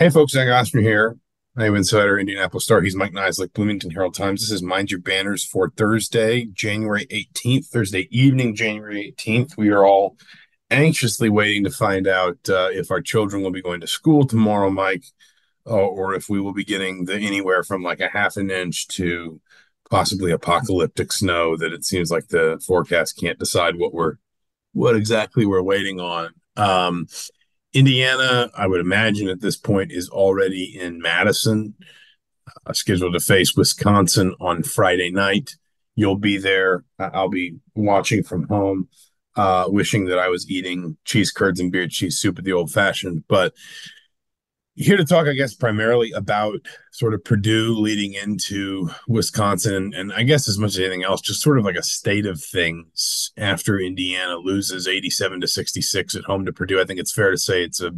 Hey, folks, Zach Osterman here. I'm Insider Indianapolis Star. He's Mike Niziolek, Bloomington Herald Times. This is Mind Your Banners for Thursday, January 18th, Thursday evening, January 18th. We are all anxiously waiting to find out uh, if our children will be going to school tomorrow, Mike, uh, or if we will be getting the anywhere from like a half an inch to possibly apocalyptic snow that it seems like the forecast can't decide what we're what exactly we're waiting on. Um, Indiana, I would imagine at this point, is already in Madison, uh, scheduled to face Wisconsin on Friday night. You'll be there. I'll be watching from home, uh, wishing that I was eating cheese curds and beer cheese soup at the old fashioned. But here to talk, I guess, primarily about sort of Purdue leading into Wisconsin, and, I guess as much as anything else, just sort of like a state of things after Indiana loses 87 to 66 at home to Purdue. I think it's fair to say it's a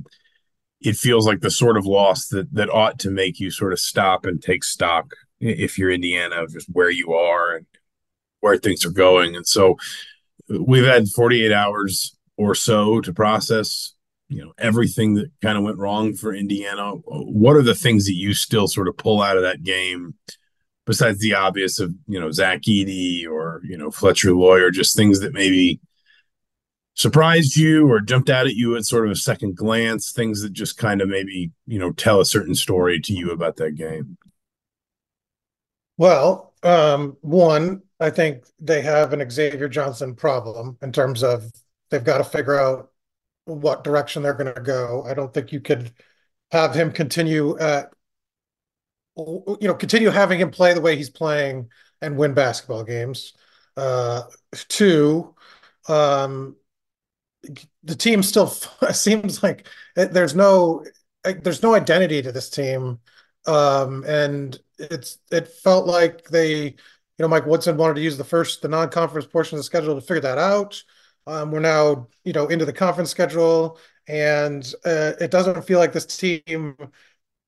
it feels like the sort of loss that that ought to make you sort of stop and take stock if you're Indiana of just where you are and where things are going. And so we've had 48 hours or so to process you know everything that kind of went wrong for Indiana. What are the things that you still sort of pull out of that game, besides the obvious of you know Zach Edey or you know Fletcher or just things that maybe surprised you or jumped out at you at sort of a second glance, things that just kind of maybe you know tell a certain story to you about that game. Well, um, one, I think they have an Xavier Johnson problem in terms of they've got to figure out what direction they're going to go. I don't think you could have him continue at you know continue having him play the way he's playing and win basketball games. Uh, two, um, the team still seems like there's no there's no identity to this team, um, and it's it felt like they you know Mike Woodson wanted to use the first the non-conference portion of the schedule to figure that out. Um, we're now, you know, into the conference schedule, and uh, it doesn't feel like this team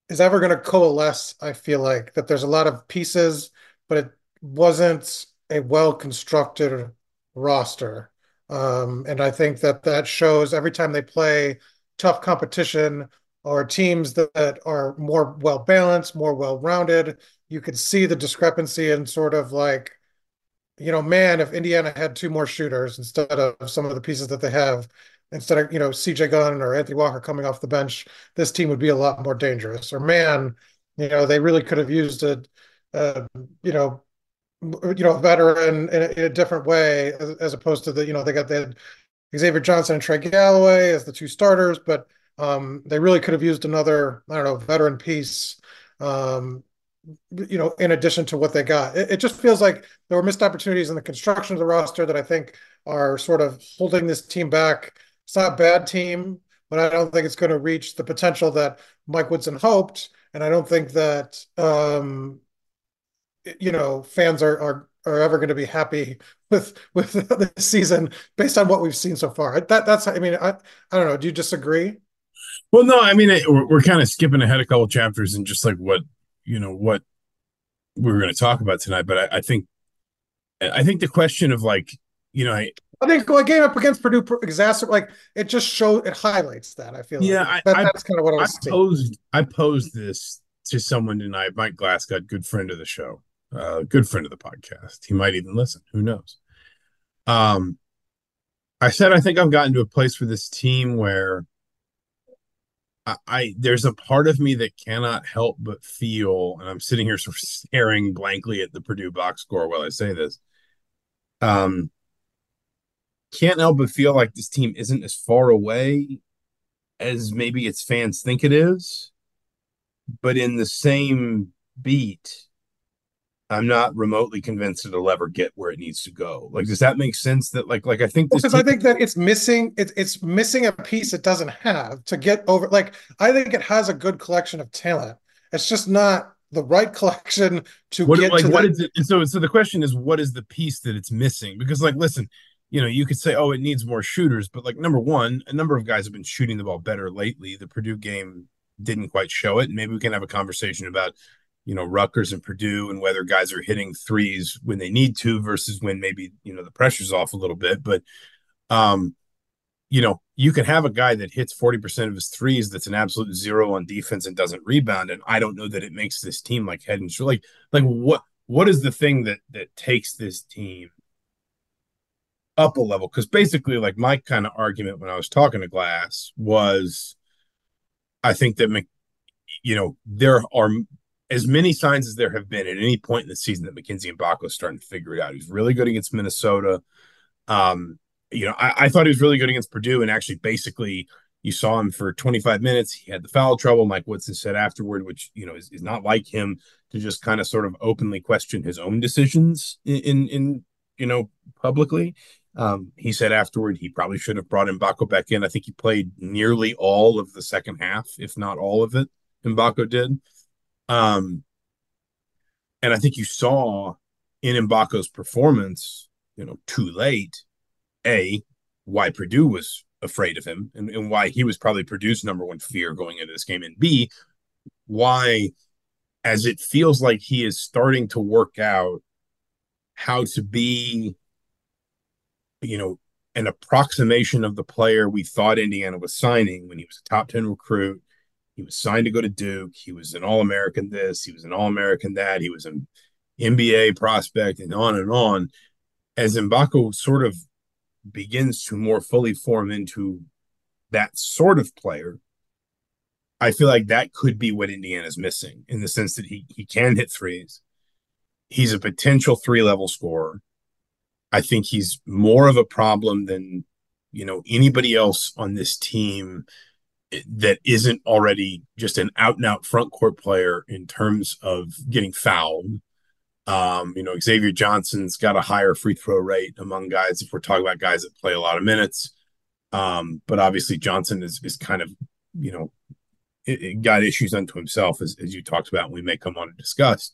is ever going to coalesce. I feel like that there's a lot of pieces, but it wasn't a well constructed roster. Um, and I think that that shows every time they play tough competition or teams that, are more well balanced, more well rounded. You could see the discrepancy in sort of like you know, man, if Indiana had two more shooters instead of some of the pieces that they have, instead of, you know, CJ Gunn or Anthony Walker coming off the bench, this team would be a lot more dangerous. Or man, you know, they really could have used a, a you know, you know, veteran in a, in a different way as, as, opposed to the, you know, they got the Xavier Johnson and Trey Galloway as the two starters, but um, they really could have used another, I don't know, veteran piece um, you know, in addition to what they got. It, it, just feels like there were missed opportunities in the construction of the roster that I think are sort of holding this team back. It's not a bad team, but I don't think it's going to reach the potential that Mike Woodson hoped. And I don't think that, um, you know, fans are, are, are ever going to be happy with with the season based on what we've seen so far. That that's I mean I I don't know. Do you disagree? Well, no, I mean we're, we're kind of skipping ahead a couple chapters and just like what you know what we were going to talk about tonight, but I, I, think I think the question of like you know I. I think a game up against Purdue exacerbate like it just shows it highlights that I feel yeah like. that, I, that's kind of what I was I posed I posed this to someone tonight Mike Glasgow good friend of the show uh good friend of the podcast he might even listen who knows um I said I think I've gotten to a place with this team where I, there's a part of me that cannot help but feel, and I'm sitting here sort of staring blankly at the Purdue box score while I say this. Um, can't help but feel like this team isn't as far away as maybe its fans think it is, but in the same beat, I'm not remotely convinced it'll ever get where it needs to go. Like, does that make sense? That like, like I think because team- I think that it's missing. It's it's missing a piece it doesn't have to get over. Like, I think it has a good collection of talent. It's just not the right collection to what, get like to what that. is it? So, so the question is, what is the piece that it's missing? Because, like, listen, you know, you could say, oh, it needs more shooters, but like number one, a number of guys have been shooting the ball better lately. The Purdue game didn't quite show it. Maybe we can have a conversation about you know Rutgers and Purdue and whether guys are hitting threes when they need to versus when maybe you know the pressure's off a little bit. But um, you know, you can have a guy that hits 40% of his threes that's an absolute zero on defense and doesn't rebound. And I don't know that it makes this team like head and shoulders. Like, like what what is the thing that that takes this team up a level? Because basically, like my kind of argument when I was talking to Glass was I think that you know, there are as many signs as there have been at any point in the season that Mackenzie Mgbako is starting to figure it out. He's really good against Minnesota. Um, you know, I, I, thought he was really good against Purdue, and actually, basically, you saw him for 25 minutes. He had the foul trouble. Mike Woodson said afterward, which you know is, is not like him to just kind of sort of openly question his own decisions in in, in you know publicly. Um, he said afterward he probably should have brought Mgbako back in. I think he played nearly all of the second half, if not all of it. Mgbako did. Um, and I think you saw in Mgbako's performance, you know, too late, A, why Purdue was afraid of him and, and why he was probably Purdue's number one fear going into this game. And B, why, as it feels like he is starting to work out how to be, you know, an approximation of the player we thought Indiana was signing when he was a top 10 recruit he was signed to go to Duke. He was an All American this. He was an All American that. He was an NBA prospect, and on and on. As Mgbako sort of begins to more fully form into that sort of player, I feel like that could be what Indiana's missing in the sense that he he can hit threes. He's a potential three level scorer. I think he's more of a problem than you know anybody else on this team that isn't already just an out and out front court player in terms of getting fouled. Um, you know, Xavier Johnson's got a higher free throw rate among guys if we're talking about guys that play a lot of minutes. Um, but obviously Johnson is is kind of, you know, it, it got issues unto himself as, as you talked about, we may come on to discuss.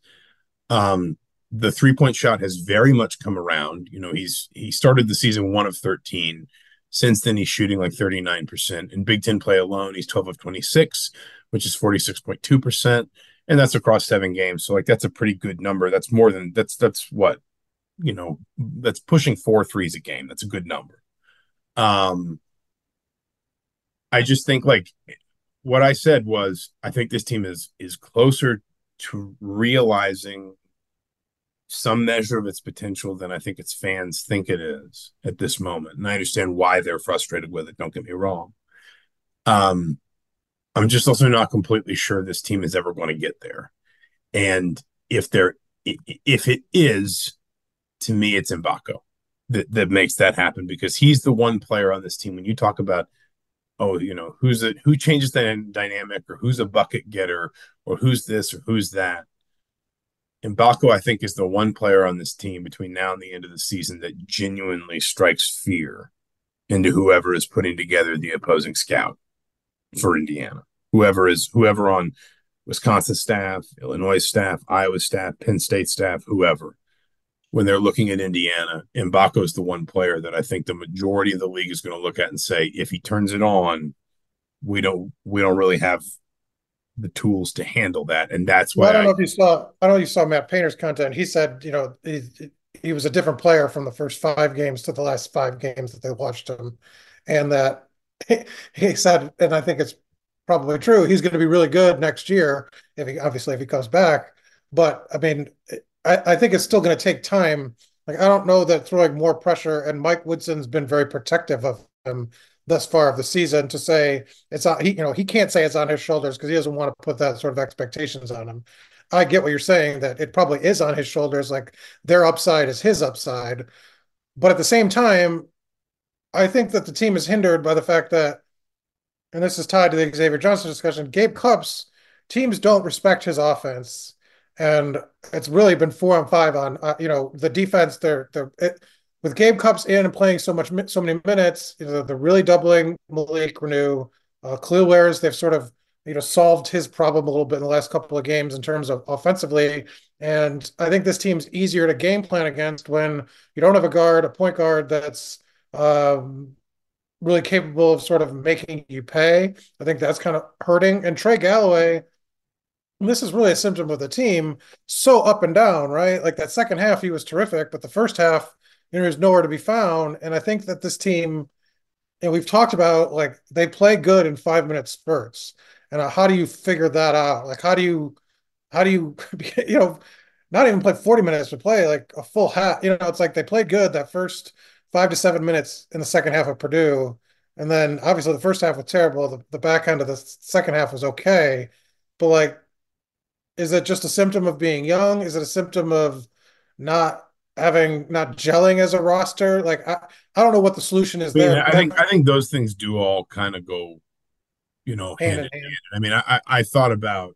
Um, the three point shot has very much come around. You know, he's he started the season one of 13. Since then, he's shooting like 39%. In Big Ten play alone, he's 12 of 26, which is 46.2%. And that's across seven games. So, like, that's a pretty good number. That's more than that's, that's what, you know, that's pushing four threes a game. That's a good number. Um, I just think like what I said was I think this team is is closer to realizing some measure of its potential than I think its fans think it is at this moment. And I understand why they're frustrated with it. Don't get me wrong. Um, I'm just also not completely sure this team is ever going to get there. And if there, if it is, to me, it's Mgbako that, that makes that happen because he's the one player on this team. When you talk about, oh, you know, who's it, who changes the dynamic or who's a bucket getter or who's this or who's that, Mgbako, I think, is the one player on this team between now and the end of the season that genuinely strikes fear into whoever is putting together the opposing scout for Indiana. Whoever is whoever on Wisconsin staff, Illinois staff, Iowa staff, Penn State staff, whoever. When they're looking at Indiana, Mgbako is the one player that I think the majority of the league is going to look at and say, if he turns it on, we don't we don't really have the tools to handle that, and that's why. Well, I don't know I, if you saw. I don't know if you saw Matt Painter's content. He said, you know, he, he was a different player from the first five games to the last five games that they watched him, and that he said, and I think it's probably true. He's going to be really good next year if he obviously if he comes back. But I mean, I, I think it's still going to take time. Like I don't know that throwing more pressure, and Mike Woodson's been very protective of him thus far of the season to say it's on he you know he can't say it's on his shoulders because he doesn't want to put that sort of expectations on him i get what you're saying that it probably is on his shoulders like their upside is his upside but at the same time i think that the team is hindered by the fact that and this is tied to the xavier johnson discussion gabe Cupps teams don't respect his offense and it's really been four on five on uh, you know the defense. They're they're it, with Gabe Cupps in and playing so much so many minutes. You know, they're really doubling Malik Reneau. Uh, Kel'el Ware's, they've sort of you know solved his problem a little bit in the last couple of games in terms of offensively. And I think this team's easier to game plan against when you don't have a guard, a point guard that's um, really capable of sort of making you pay. I think that's kind of hurting. And Trey Galloway, this is really a symptom of the team, so up and down, right? Like that second half, he was terrific, but the first half, you know, he was nowhere to be found. And I think that this team, and we've talked about like they play good in five minute spurts. And uh, how do you figure that out? Like, how do you, how do you, you know, not even play 40 minutes, but play like a full half? You know, it's like they played good that first five to seven minutes in the second half of Purdue. And then obviously the first half was terrible. The, the back end of the second half was okay. But like, is it just a symptom of being young? Is it a symptom of not having not gelling as a roster? Like I, I don't know what the solution is I mean, there. I think I think those things do all kind of go, you know, hand, hand in hand. hand. I mean, I I thought about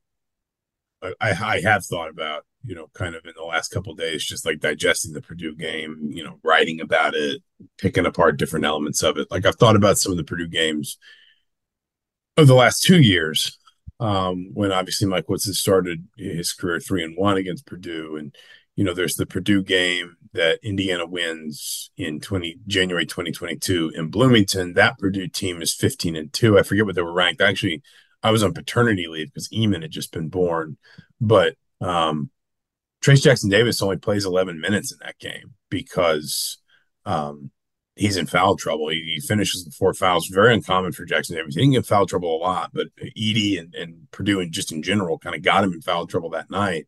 I I have thought about you know, kind of in the last couple days, just like digesting the Purdue game, you know, writing about it, picking apart different elements of it. Like I've thought about some of the Purdue games of the last two years, um, when obviously Mike Woodson started his career three and one against Purdue, and you know, there's the Purdue game that Indiana wins in 20 January 2022 in Bloomington. That Purdue team is 15 and two. I forget what they were ranked. Actually, I was on paternity leave because Eamon had just been born, but um, Trayce Jackson Davis only plays 11 minutes in that game because um, he's in foul trouble. He, he, finishes the four fouls. Very uncommon for Jackson Davis. He didn't get foul trouble a lot, but Edey and, and Purdue and just in general kind of got him in foul trouble that night.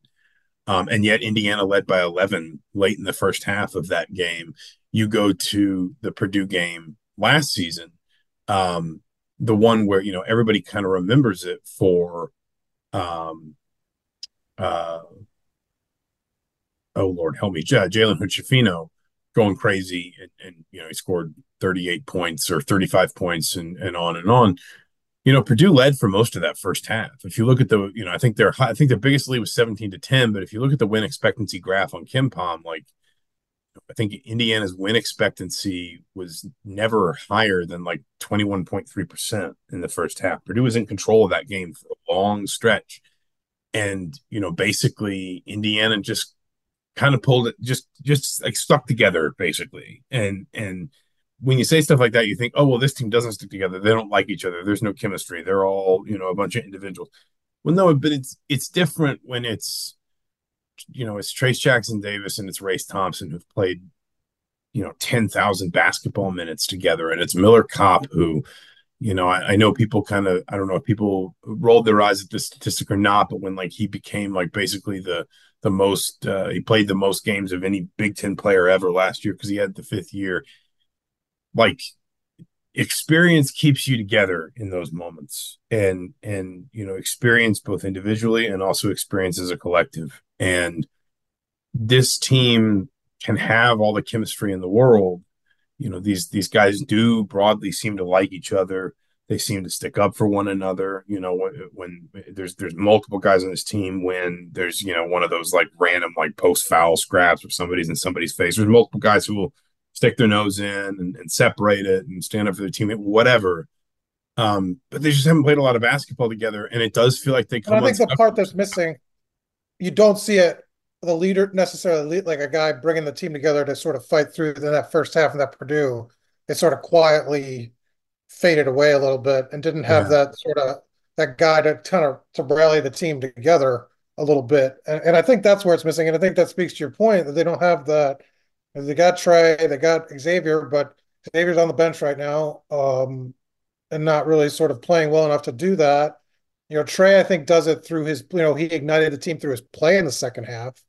Um, and yet Indiana led by 11 late in the first half of that game. You go to the Purdue game last season, um, the one where you know everybody kind of remembers it for um, uh, oh Lord, help me, J- Jalen Hood-Schifino going crazy, and, and, you know he scored 38 points or 35 points, and and on and on. You know, Purdue led for most of that first half. If you look at the, you know, I think their I think their biggest lead was 17 to 10, but if you look at the win expectancy graph on KenPom, like I think Indiana's win expectancy was never higher than like 21.3% in the first half. Purdue was in control of that game for a long stretch. And, you know, basically Indiana just kind of pulled it just just like stuck together basically and and when you say stuff like that you think oh well this team doesn't stick together. They don't like each other. There's no chemistry. They're all you know a bunch of individuals. Well no but it's it's different when it's you know it's Trayce jackson davis and it's race thompson who've played you know 10,000 basketball minutes together. And it's miller kopp who you know I, I know people kind of i don't know if people rolled their eyes at this statistic or not but when like he became like basically the the most uh, he played the most games of any Big Ten player ever last year because he had the fifth year. Like experience keeps you together in those moments and and you know experience both individually and also experience as a collective. And this team can have all the chemistry in the world. You know these these guys do broadly seem to like each other. They seem to stick up for one another. You know, when, when, there's there's multiple guys on this team, when there's you know one of those like random like post foul scraps or somebody's in somebody's face, there's multiple guys who will stick their nose in and, and separate it and stand up for their teammate, whatever. Um, but they just haven't played a lot of basketball together, and it does feel like they. Come I think the part that's missing, you don't see it the leader necessarily like a guy bringing the team together to sort of fight through in that first half of that Purdue. it sort of quietly faded away a little bit and didn't have yeah. that sort of that guy to kind of to rally the team together a little bit. And, and I think that's where it's missing. And I think that speaks to your point that they don't have that. They got Trey, they got Xavier, but Xavier's on the bench right now, um, and not really sort of playing well enough to do that. You know, Trey, I think, does it through his, you know, he ignited the team through his play in the second half.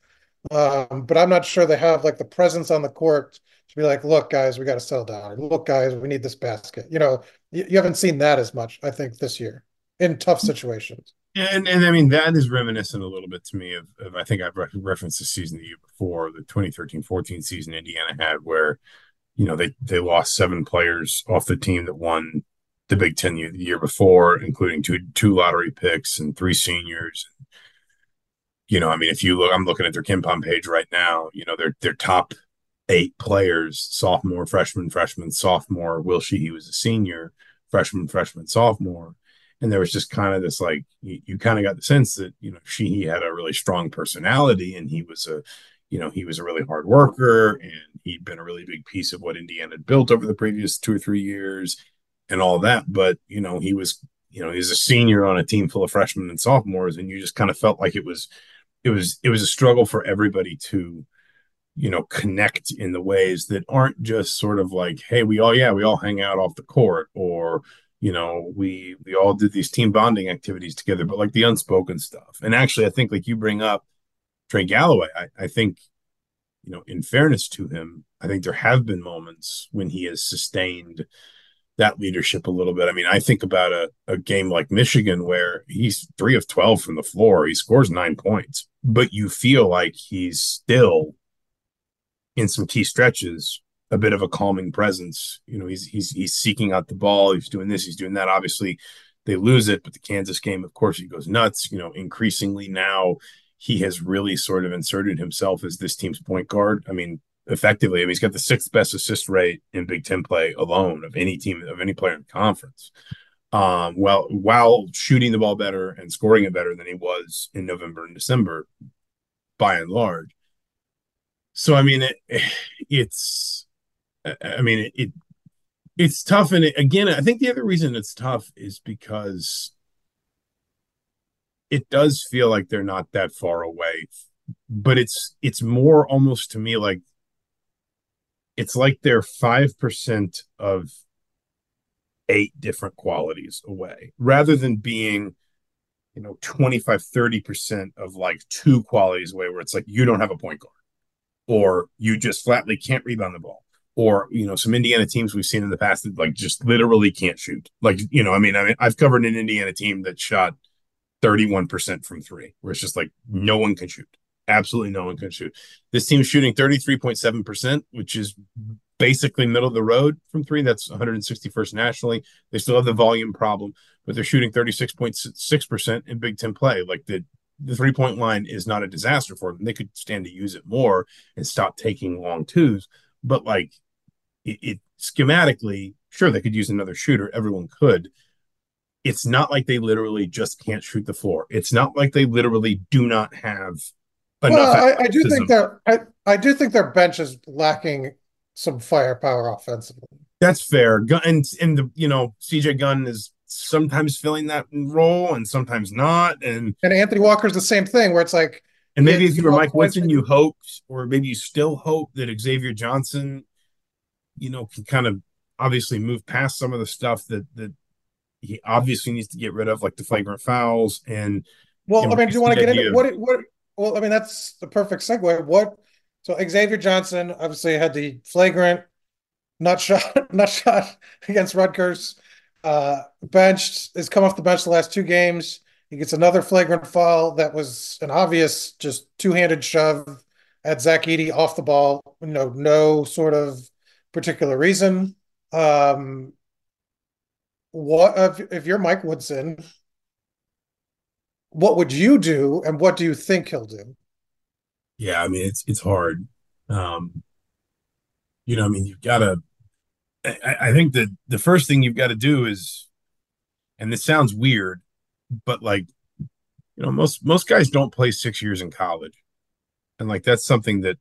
Um, but I'm not sure they have like the presence on the court to be like, look, guys, we got to settle down. Or, look, guys, we need this basket. You know, you, you, haven't seen that as much, I think, this year in tough situations. And and I mean that is reminiscent a little bit to me of, of I think I've re- referenced the season the year before, the 2013-14 season Indiana had, where you know they they lost seven players off the team that won the Big Ten the year before, including two two lottery picks and three seniors you know, I mean, if you look, I'm looking at their KenPom page right now. You know, their their top eight players: sophomore, freshman, freshman, sophomore. Will Sheehey was a senior, freshman, freshman, sophomore, and there was just kind of this like you, you kind of got the sense that you know Sheehey had a really strong personality, and he was a you know he was a really hard worker, and he'd been a really big piece of what Indiana had built over the previous two or three years, and all that. But you know, he was you know he's a senior on a team full of freshmen and sophomores, and you just kind of felt like it was it was it was a struggle for everybody to you know connect in the ways that aren't just sort of like hey we all yeah we all hang out off the court or you know we we all did these team bonding activities together but like the unspoken stuff and actually i think like you bring up trey galloway i, I think you know in fairness to him i think there have been moments when he has sustained that leadership a little bit. I mean, I think about a, a game like Michigan where he's three of 12 from the floor. He scores nine points, but you feel like he's still in some key stretches, a bit of a calming presence. You know, he's, he's, he's seeking out the ball. He's doing this, he's doing that. Obviously they lose it, but the Kansas game, of course, he goes nuts. You know, increasingly now he has really sort of inserted himself as this team's point guard. I mean, effectively. I mean, he's got the sixth best assist rate in Big Ten play alone of any team of any player in the conference. Um, well, while shooting the ball better and scoring it better than he was in November and December, by and large. So I mean, it, it's, I mean, it, it it's tough, and it, again, I think the other reason it's tough is because it does feel like they're not that far away but it's it's more almost to me like it's like they're 5% of eight different qualities away rather than being you know 25 30% of like two qualities away where it's like you don't have a point guard or you just flatly can't rebound the ball or you know some indiana teams we've seen in the past that like just literally can't shoot like you know i mean i mean i've covered an indiana team that shot 31% from three where it's just like no one can shoot absolutely no one can shoot. This team's shooting 33.7%, which is basically middle of the road from three. That's 161st nationally. They still have the volume problem, but they're shooting 36.6% in Big Ten play. Like the the three point line is not a disaster for them. They could stand to use it more and stop taking long twos. But like it, it schematically, sure, they could use another shooter. Everyone could. It's not like they literally just can't shoot the floor. It's not like they literally do not have well, I, I, do think that I, I do think their bench is lacking some firepower offensively. That's fair. Gunn and, and the you know CJ Gunn is sometimes filling that role and sometimes not. And and Anthony Walker's the same thing where it's like and maybe if you were Mike Woodson, you hoped, or maybe you still hope that Xavier Johnson, you know, can kind of obviously move past some of the stuff that that he obviously needs to get rid of, like the flagrant fouls and. Well, I mean, do you want to get into what what well, I mean, that's the perfect segue. What? So Xavier Johnson obviously had the flagrant nut shot, nut shot against Rutgers. Uh, benched has come off the bench the last two games. He gets another flagrant foul that was an obvious, just two-handed shove at Zach Edey off the ball. You know, no sort of particular reason. Um, what if, if you're Mike Woodson? what would you do and what do you think he'll do? Yeah, I mean it's it's hard. Um, you know, I mean you've got to. I, I think that the first thing you've got to do is, and this sounds weird, but like, you know, most most guys don't play six years in college, and like that's something that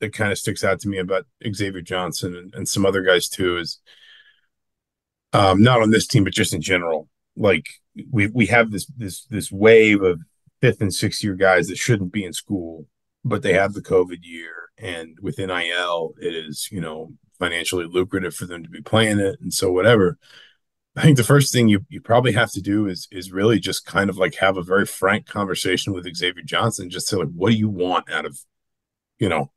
that kind of sticks out to me about Xavier Johnson and, and some other guys too is um, not on this team, but just in general. Like we we have this this this wave of fifth and sixth year guys that shouldn't be in school, but they have the COVID year, and with NIL, it is you know financially lucrative for them to be playing it, and so whatever. I think the first thing you, you probably have to do is is really just kind of like have a very frank conversation with Xavier Johnson. Just say like, what do you want out of, you know,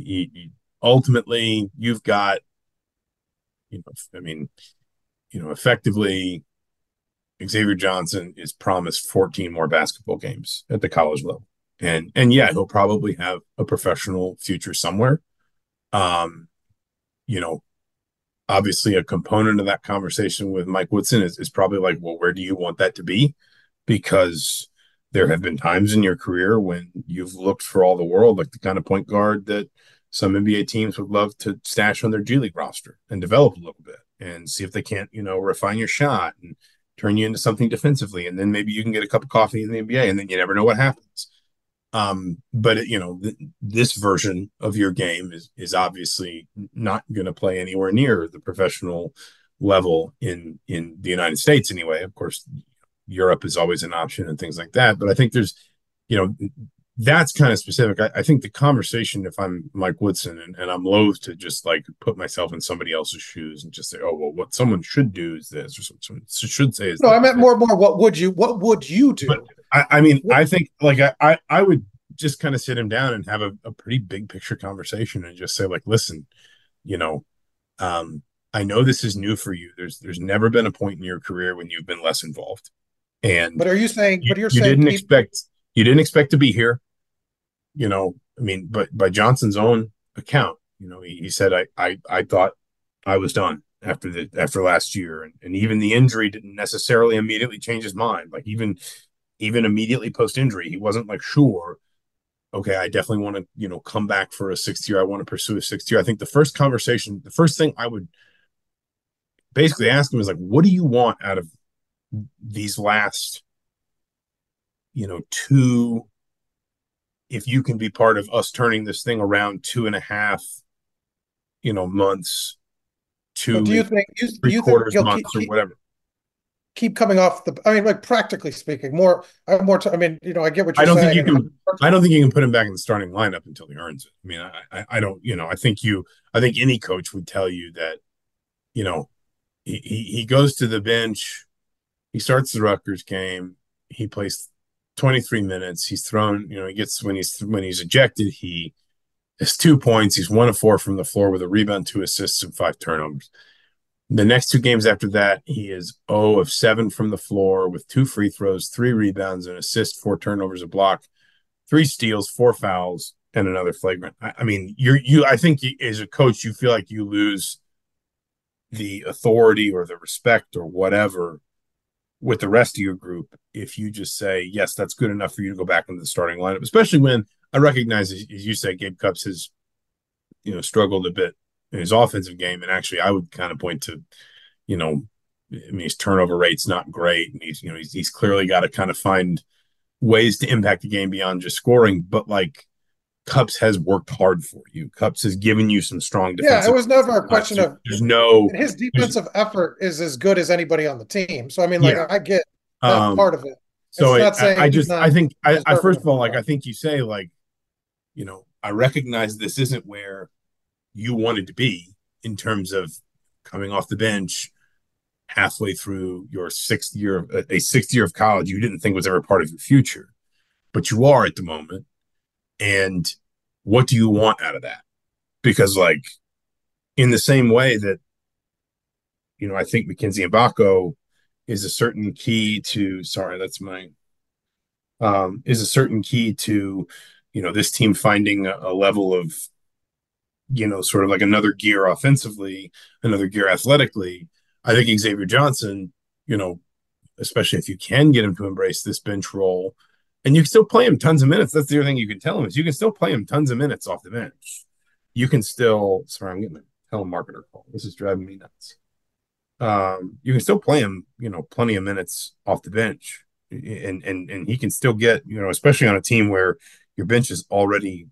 you, you, ultimately you've got, you know, I mean, you know, effectively Xavier Johnson is promised 14 more basketball games at the college level. And and yeah, he'll probably have a professional future somewhere. Um, you know, obviously a component of that conversation with Mike Woodson is, is probably like, well, where do you want that to be? Because there have been times in your career when you've looked for all the world like the kind of point guard that some NBA teams would love to stash on their G League roster and develop a little bit and see if they can't, you know, refine your shot and turn you into something defensively. And then maybe you can get a cup of coffee in the NBA and then you never know what happens. Um, but it, you know, th- this version of your game is is obviously not going to play anywhere near the professional level in in the United States anyway. Of course, Europe is always an option and things like that. But I think there's, you know, that's kind of specific. I, I, think the conversation, if I'm Mike Woodson and, and, I'm loath to just like put myself in somebody else's shoes and just say, oh, well, what someone should do is this, or someone should say is no. That. I meant more, more. What would you, what would you do? But I, I mean, what? I think like I, I, I, would just kind of sit him down and have a, a pretty big picture conversation and just say, like, listen, you know, um, I know this is new for you. There's, there's never been a point in your career when you've been less involved. And but are you saying? You, but you're you saying didn't expect you didn't expect to be here. You know, I mean, but by Johnson's own account, you know, he, he said, I, I I thought I was done after the after last year, and, and even the injury didn't necessarily immediately change his mind. Like even even immediately post injury, he wasn't like sure. Okay, I definitely want to you know come back for a sixth year. I want to pursue a sixth year. I think the first conversation, the first thing I would basically ask him is like, what do you want out of these last you know two if you can be part of us turning this thing around two and a half you know months to do you think you, three you quarters think months keep, or whatever. Keep coming off the i mean like practically speaking more i have more t- i mean you know i get what you're i don't saying. think you can i don't think you can put him back in the starting lineup until he earns it. I mean I, I i don't you know i think you i think any coach would tell you that you know he he, he goes to the bench he starts the Rutgers game. He plays 23 minutes. He's thrown, you know, he gets when he's when he's ejected, he has two points. He's one of four from the floor with a rebound, two assists, and five turnovers. The next two games after that, he is 0 of 7 from the floor with two free throws, three rebounds, an assist, four turnovers, a block, three steals, four fouls, and another flagrant. I, I mean, you're you. I think as a coach, you feel like you lose the authority or the respect or whatever with the rest of your group if you just say, yes, that's good enough for you to go back into the starting lineup, especially when I recognize, as you say, Gabe Cupps has, you know, struggled a bit in his offensive game. And actually, I would kind of point to, you know, I mean, his turnover rate's not great. And he's, you know, he's, he's clearly got to kind of find ways to impact the game beyond just scoring. But like, Cupps has worked hard for you. Cupps has given you some strong defense. Yeah, it was never a question of there's no his defensive effort is as good as anybody on the team. So I mean, like yeah. I get that um, part of it. So it, I, I, just I think I, I first of all like I think you say like, you know, I recognize this isn't where you wanted to be in terms of coming off the bench halfway through your sixth year of a sixth year of college you didn't think was ever part of your future, but you are at the moment and what do you want out of that? Because, like, in the same way that, you know, I think Mackenzie Mgbako is a certain key to, sorry, that's my, um, is a certain key to, you know, this team finding a, a level of, you know, sort of like another gear offensively, another gear athletically. I think Xavier Johnson, you know, especially if you can get him to embrace this bench role, and you can still play him tons of minutes. That's the other thing you can tell him is you can still play him tons of minutes off the bench. You can still sorry, I'm getting a telemarketer call. This is driving me nuts. Um, you can still play him, you know, plenty of minutes off the bench, and and and he can still get, you know, especially on a team where your bench is already,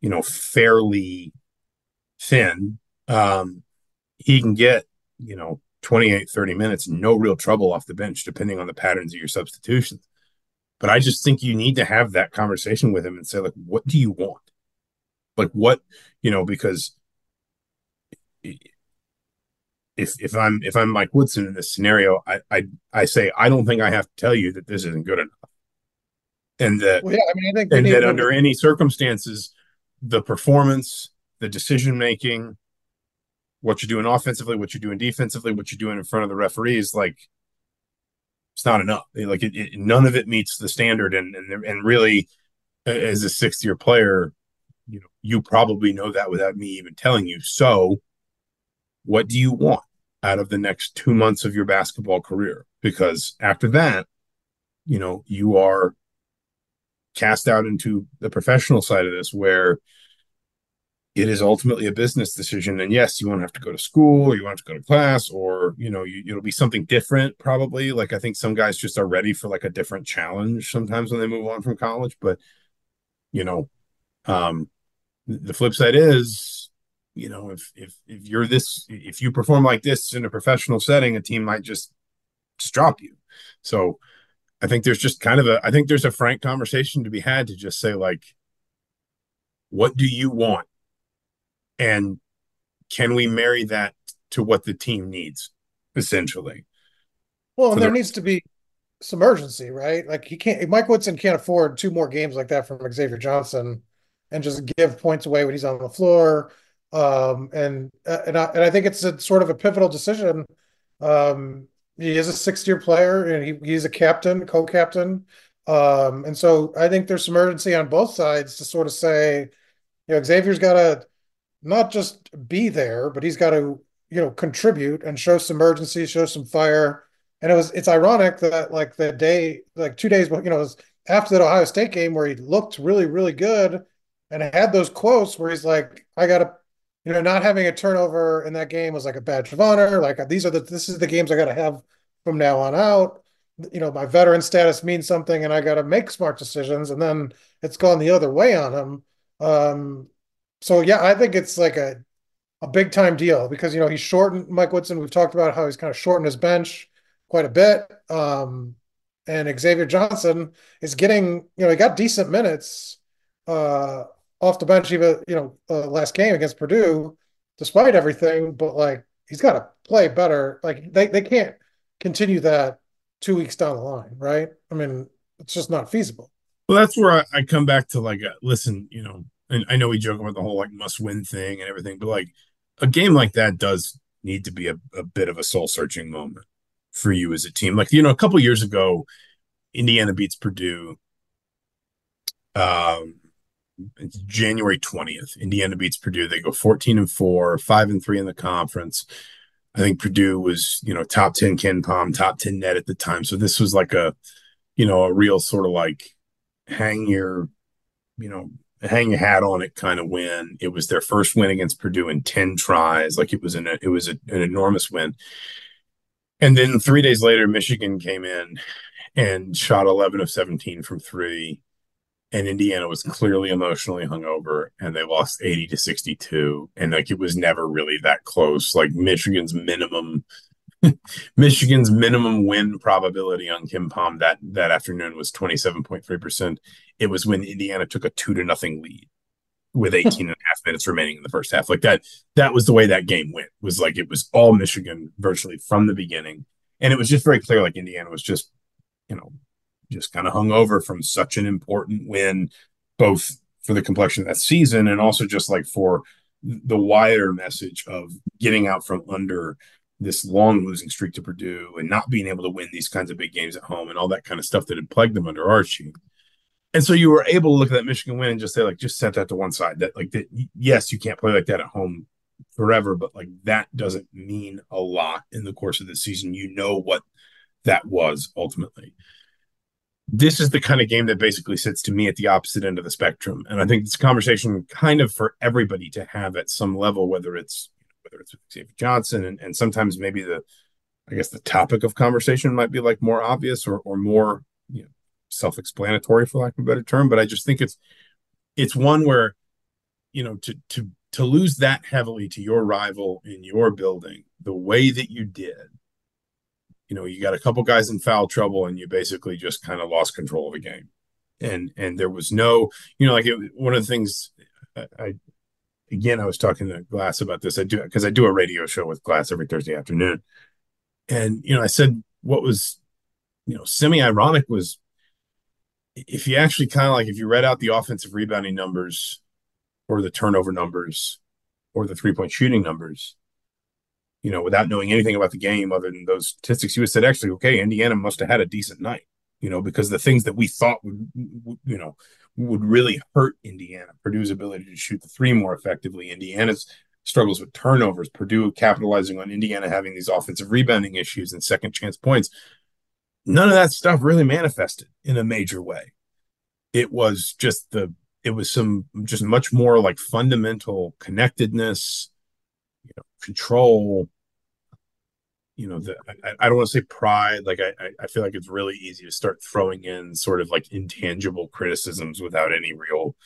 you know, fairly thin. Um, he can get, you know, 28, 30 minutes, no real trouble off the bench, depending on the patterns of your substitutions. But I just think you need to have that conversation with him and say, like, what do you want? Like, what, you know, because if if I'm if I'm Mike Woodson in this scenario, I I I say I don't think I have to tell you that this isn't good enough, and that well, yeah, I mean, I think and that under any circumstances, the performance, the decision making, what you're doing offensively, what you're doing defensively, what you're doing in front of the referees, like it's not enough. Like it, it, none of it meets the standard, and and and really, as a sixth year player, you know, you probably know that without me even telling you. So, what do you want out of the next two months of your basketball career? Because after that, you know, you are cast out into the professional side of this where it is ultimately a business decision. And yes you won't have to go to school or you won't have to go to class or you know you, it'll be something different probably. Like i think some guys just are ready for like a different challenge sometimes when they move on from college but you know um the flip side is you know if if if you're this if you perform like this in a professional setting a team might just just drop you. So i think there's just kind of a i think there's a frank conversation to be had to just say like what do you want and can we marry that to what the team needs essentially? Well and there the, needs to be some urgency right? Like he can't mike woodson can't afford two more games like that from xavier johnson and just give points away when he's on the floor. Um, and uh, and I, and I think it's a sort of a pivotal decision. Um, he is a sixth year player and he, he's a captain co-captain. Um, and so i think there's some urgency on both sides to sort of say you know xavier's got to not just be there, but he's got to, you know, contribute and show some urgency, show some fire. And it was it's ironic that like the day, like two days, you know, after the Ohio State game where he looked really, really good and had those quotes where he's like, I gotta, you know, not having a turnover in that game was like a badge of honor. Like these are the this is the games I gotta have from now on out. You know, my veteran status means something and I gotta make smart decisions. And then it's gone the other way on him. Um, so yeah, I think it's like a a big time deal because you know he's shortened Mike Woodson. We've talked about how he's kind of shortened his bench quite a bit. Um, and Xavier Johnson is getting, you know, he got decent minutes uh, off the bench, even you know, uh, last game against Purdue, despite everything. But like, he's got to play better. Like, they they can't continue that two weeks down the line, right? I mean, it's just not feasible. Well, that's where I, I come back to like, uh, listen, you know, and I know we joke about the whole like must win thing and everything, but like a game like that does need to be a, a bit of a soul searching moment for you as a team. Like, you know, a couple years ago, Indiana beats Purdue. Um, it's January 20th. Indiana beats Purdue. They go 14 and 4, 5 and 3 in the conference. I think Purdue was, you know, top 10 KenPom, top 10 net at the time. So this was like a, you know, a real sort of like hang your, you know, hang your hat on it kind of win. It was their first win against Purdue in 10 tries. Like it was an it was a, an enormous win. And then 3 days later Michigan came in and shot 11 of 17 from 3 and Indiana was clearly emotionally hungover and they lost 80 to 62 and like it was never really that close. Like Michigan's minimum Michigan's minimum win probability on KenPom that that afternoon was 27.3%. It was when Indiana took a 2 to nothing lead with hmm. 18 and a half minutes remaining in the first half. Like that that was the way that game went. Was like it was all Michigan virtually from the beginning. And it was just very clear like Indiana was just, you know, just kind of hung over from such an important win both for the complexion of that season and also just like for the wider message of getting out from under this long losing streak to Purdue and not being able to win these kinds of big games at home and all that kind of stuff that had plagued them under Archie. And so you were able to look at that Michigan win and just say, like, just set that to one side. That, like, that, yes, you can't play like that at home forever, but like that doesn't mean a lot in the course of the season. You know what that was ultimately. This is the kind of game that basically sits to me at the opposite end of the spectrum. And I think it's a conversation kind of for everybody to have at some level, whether it's whether it's with Xavier Johnson and, and sometimes maybe the I guess the topic of conversation might be like more obvious or or more self-explanatory for lack of a better term. But I just think it's it's one where you know to to to lose that heavily to your rival in your building the way that you did you know you got a couple guys in foul trouble and you basically just kind of lost control of a game and and there was no you know like it, one of the things I, again, I was talking to Glass about this. I do because I do a radio show with Glass every Thursday afternoon, and you know, I said what was you know semi-ironic was if you actually kind of like if you read out the offensive rebounding numbers or the turnover numbers or the three-point shooting numbers you know without knowing anything about the game other than those statistics you would said actually okay indiana must have had a decent night you know because the things that we thought would you know would really hurt Indiana. Purdue's ability to shoot the three more effectively. Indiana's struggles with turnovers. Purdue capitalizing on Indiana having these offensive rebounding issues and second chance points. None of that stuff really manifested in a major way. it was just the it was some just much more like fundamental connectedness, you know, control. You know, the I, I don't want to say pride. Like I, I feel like it's really easy to start throwing in sort of like intangible criticisms without any real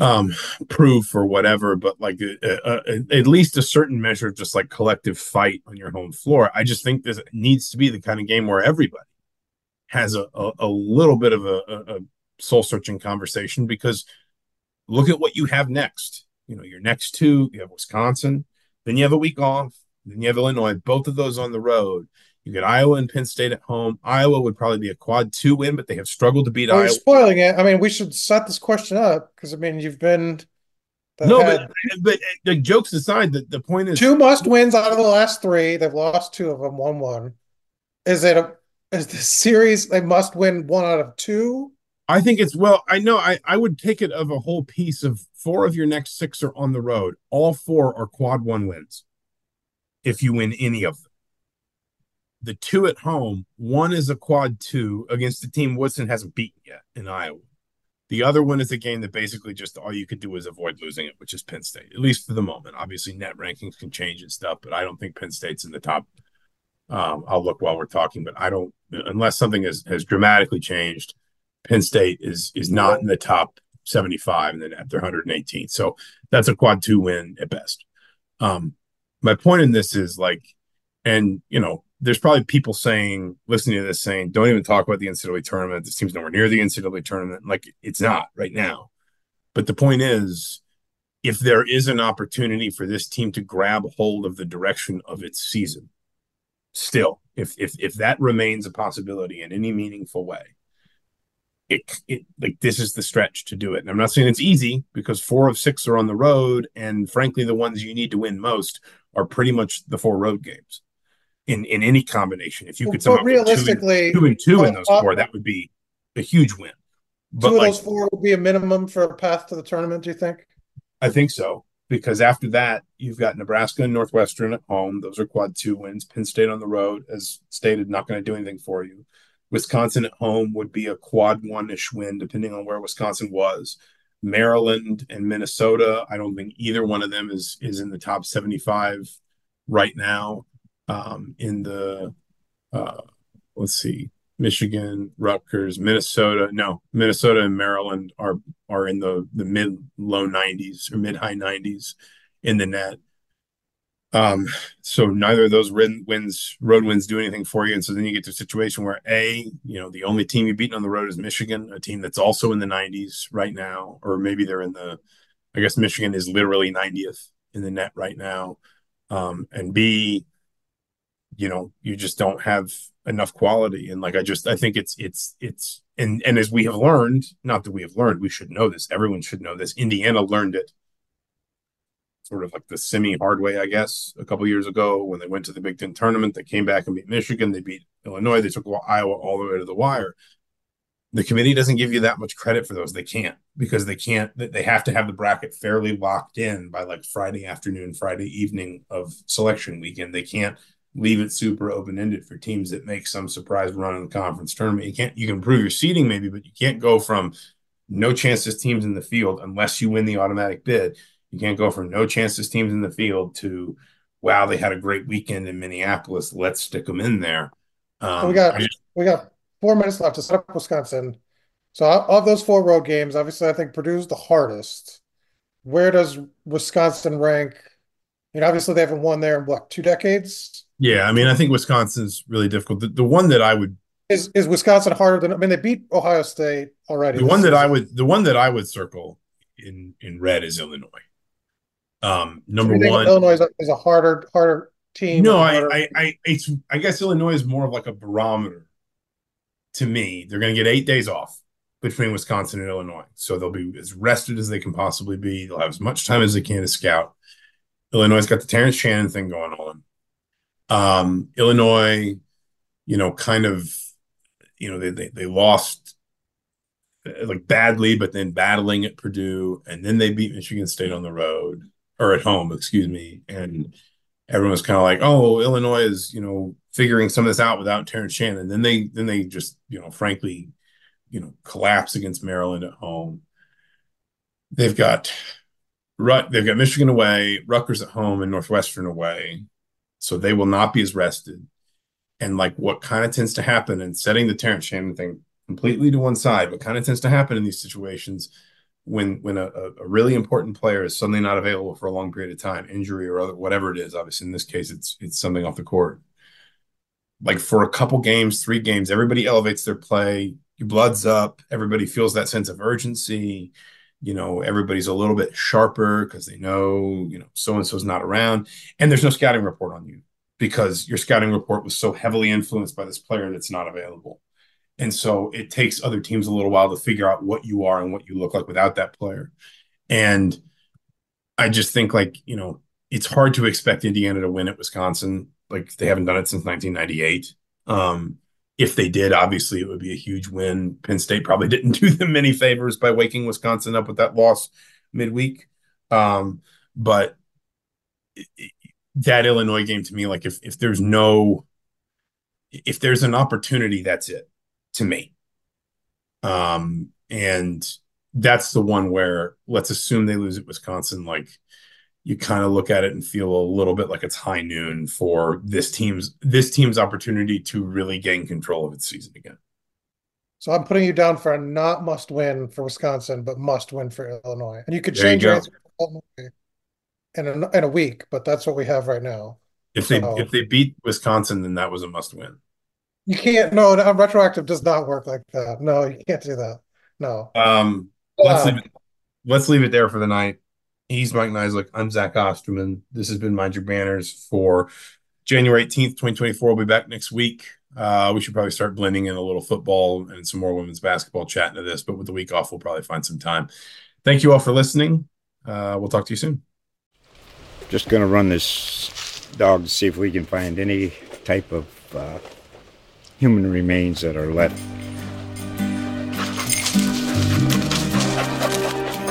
um proof or whatever but like uh, uh, uh, at least a certain measure of just like collective fight on your home floor. I just think this needs to be the kind of game where everybody has a, a, a little bit of a, a soul searching conversation because look at what you have next. You know your next two you have wisconsin then you have a week off then you have illinois both of those on the road you get Iowa and Penn State at home. Iowa would probably be a quad two win, but they have struggled to beat well, Iowa. You're spoiling it. I mean, we should set this question up because I mean, you've been no, but but the jokes aside, the, the point is two must wins out of the last three. They've lost two of them, one one. Is it a is the series they must win one out of two? I think it's well. I know. I I would take it of a whole piece of four of your next six are on the road. All four are quad one wins. If you win any of them the two at home, one is a quad two against the team Woodson hasn't beaten yet in Iowa. The other one is a game that basically just all you could do is avoid losing it, which is Penn State, at least for the moment. Obviously, net rankings can change and stuff, but I don't think Penn State's in the top. Um, I'll look while we're talking, but I don't unless something has, has dramatically changed. Penn State is is not in the top 75 and then at their 118. So that's a quad two win at best. Um, my point in this is like, and you know, there's probably people saying, listening to this, saying, don't even talk about the NCAA tournament. This team's nowhere near the NCAA tournament. Like it's not right now. But the point is, if there is an opportunity for this team to grab hold of the direction of its season, still, if if if that remains a possibility in any meaningful way, it, it like this is the stretch to do it. And I'm not saying it's easy because four of six are on the road, and frankly, the ones you need to win most are pretty much the four road games in in any combination. If you could somehow realistically two and two, and two in uh, those four, uh, that would be a huge win. But two of like, those four would be a minimum for a path to the tournament. Do you think? I think so because after that you've got Nebraska and Northwestern at home. Those are quad two wins. Penn State on the road, as stated, not going to do anything for you. Wisconsin at home would be a quad one ish win, depending on where Wisconsin was. Maryland and Minnesota, I don't think either one of them is is in the top 75 right now um, in the uh, let's see, Michigan, Rutgers, Minnesota. No, Minnesota and Maryland are are in the the mid low 90s or mid high 90s in the net. Um, so neither of those wins, road wins, do anything for you, and so then you get to a situation where a, you know, the only team you've beaten on the road is Michigan, a team that's also in the 90s right now, or maybe they're in the, I guess Michigan is literally 90th in the net right now, um, and b, you know you just don't have enough quality. And like i just i think it's it's it's and and as we have learned not that we have learned we should know this. Everyone should know this. Indiana learned it sort of like the semi hard way i guess a couple years ago when they went to the big ten tournament. They came back and beat michigan. They beat illinois. They took iowa all the way to the wire. The committee doesn't give you that much credit for those. They can't because they can't they have to have the bracket fairly locked in by like friday afternoon friday evening of selection weekend. They can't leave it super open ended for teams that make some surprise run in the conference tournament. You can't you can improve your seeding maybe, but you can't go from no chances teams in the field unless you win the automatic bid. You can't go from no chances teams in the field to wow they had a great weekend in Minneapolis. Let's stick them in there. Um, we got just, we got four minutes left to set up Wisconsin. So of those four road games, obviously I think Purdue's the hardest. Where does Wisconsin rank? You know, obviously they haven't won there in what two decades. Yeah, I mean, I think Wisconsin's really difficult. The, the one that I would is is Wisconsin harder than I mean they beat Ohio State already. The one that I would the one that I would circle in in red is Illinois. Um, number one, Illinois is a, is a, harder harder team. No, harder I, I I it's I guess Illinois is more of like a barometer to me. They're going to get eight days off between Wisconsin and Illinois, so they'll be as rested as they can possibly be. They'll have as much time as they can to scout. Illinois got the Terrence Shannon thing going on. Um, Illinois, you know, kind of, you know, they, they, they lost uh, like badly, but then battling at Purdue, and then they beat Michigan State on the road or at home, excuse me. And everyone was kind of like, oh, Illinois is, you know, figuring some of this out without Terrence Shannon. Then they then they just, you know, frankly you know, collapse against Maryland at home. They've got Rut. they've got Michigan away, Rutgers at home, and Northwestern away. So they will not be as rested. And like what kind of tends to happen and setting the Terrence Shannon thing completely to one side, what kind of tends to happen in these situations when when a, a really important player is suddenly not available for a long period of time, injury or other whatever it is. Obviously, in this case, it's it's something off the court. Like for a couple games, three games, everybody elevates their play. Your blood's up. Everybody feels that sense of urgency you know everybody's a little bit sharper because they know you know so and so's not around and there's no scouting report on you because your scouting report was so heavily influenced by this player that's not available. And so it takes other teams a little while to figure out what you are and what you look like without that player. And i just think like you know it's hard to expect indiana to win at wisconsin. Like they haven't done it since 1998 um if they did, obviously it would be a huge win. Penn State probably didn't do them many favors by waking Wisconsin up with that loss midweek. Um, but that Illinois game to me, like if if there's no if there's an opportunity, that's it to me. Um, and that's the one where let's assume they lose at Wisconsin, like you kind of look at it and feel a little bit like it's high noon for this team's this team's opportunity to really gain control of its season again. So I'm putting you down for a not must win for Wisconsin, but must win for Illinois. And you could change you it in a, in a week, but that's what we have right now. If they so, if they beat Wisconsin, then that was a must win. You can't. No, no, retroactive does not work like that. No, you can't do that. No. Um. Let's leave it. Let's leave it there for the night. He's Mike Niziolek. I'm Zach Osterman. This has been Mind Your Banners for January 18th, 2024. We'll be back next week. Uh, we should probably start blending in a little football and some more women's basketball chat into this, but with the week off, we'll probably find some time. Thank you all for listening. Uh, we'll talk to you soon. Just going to run this dog to see if we can find any type of uh, human remains that are left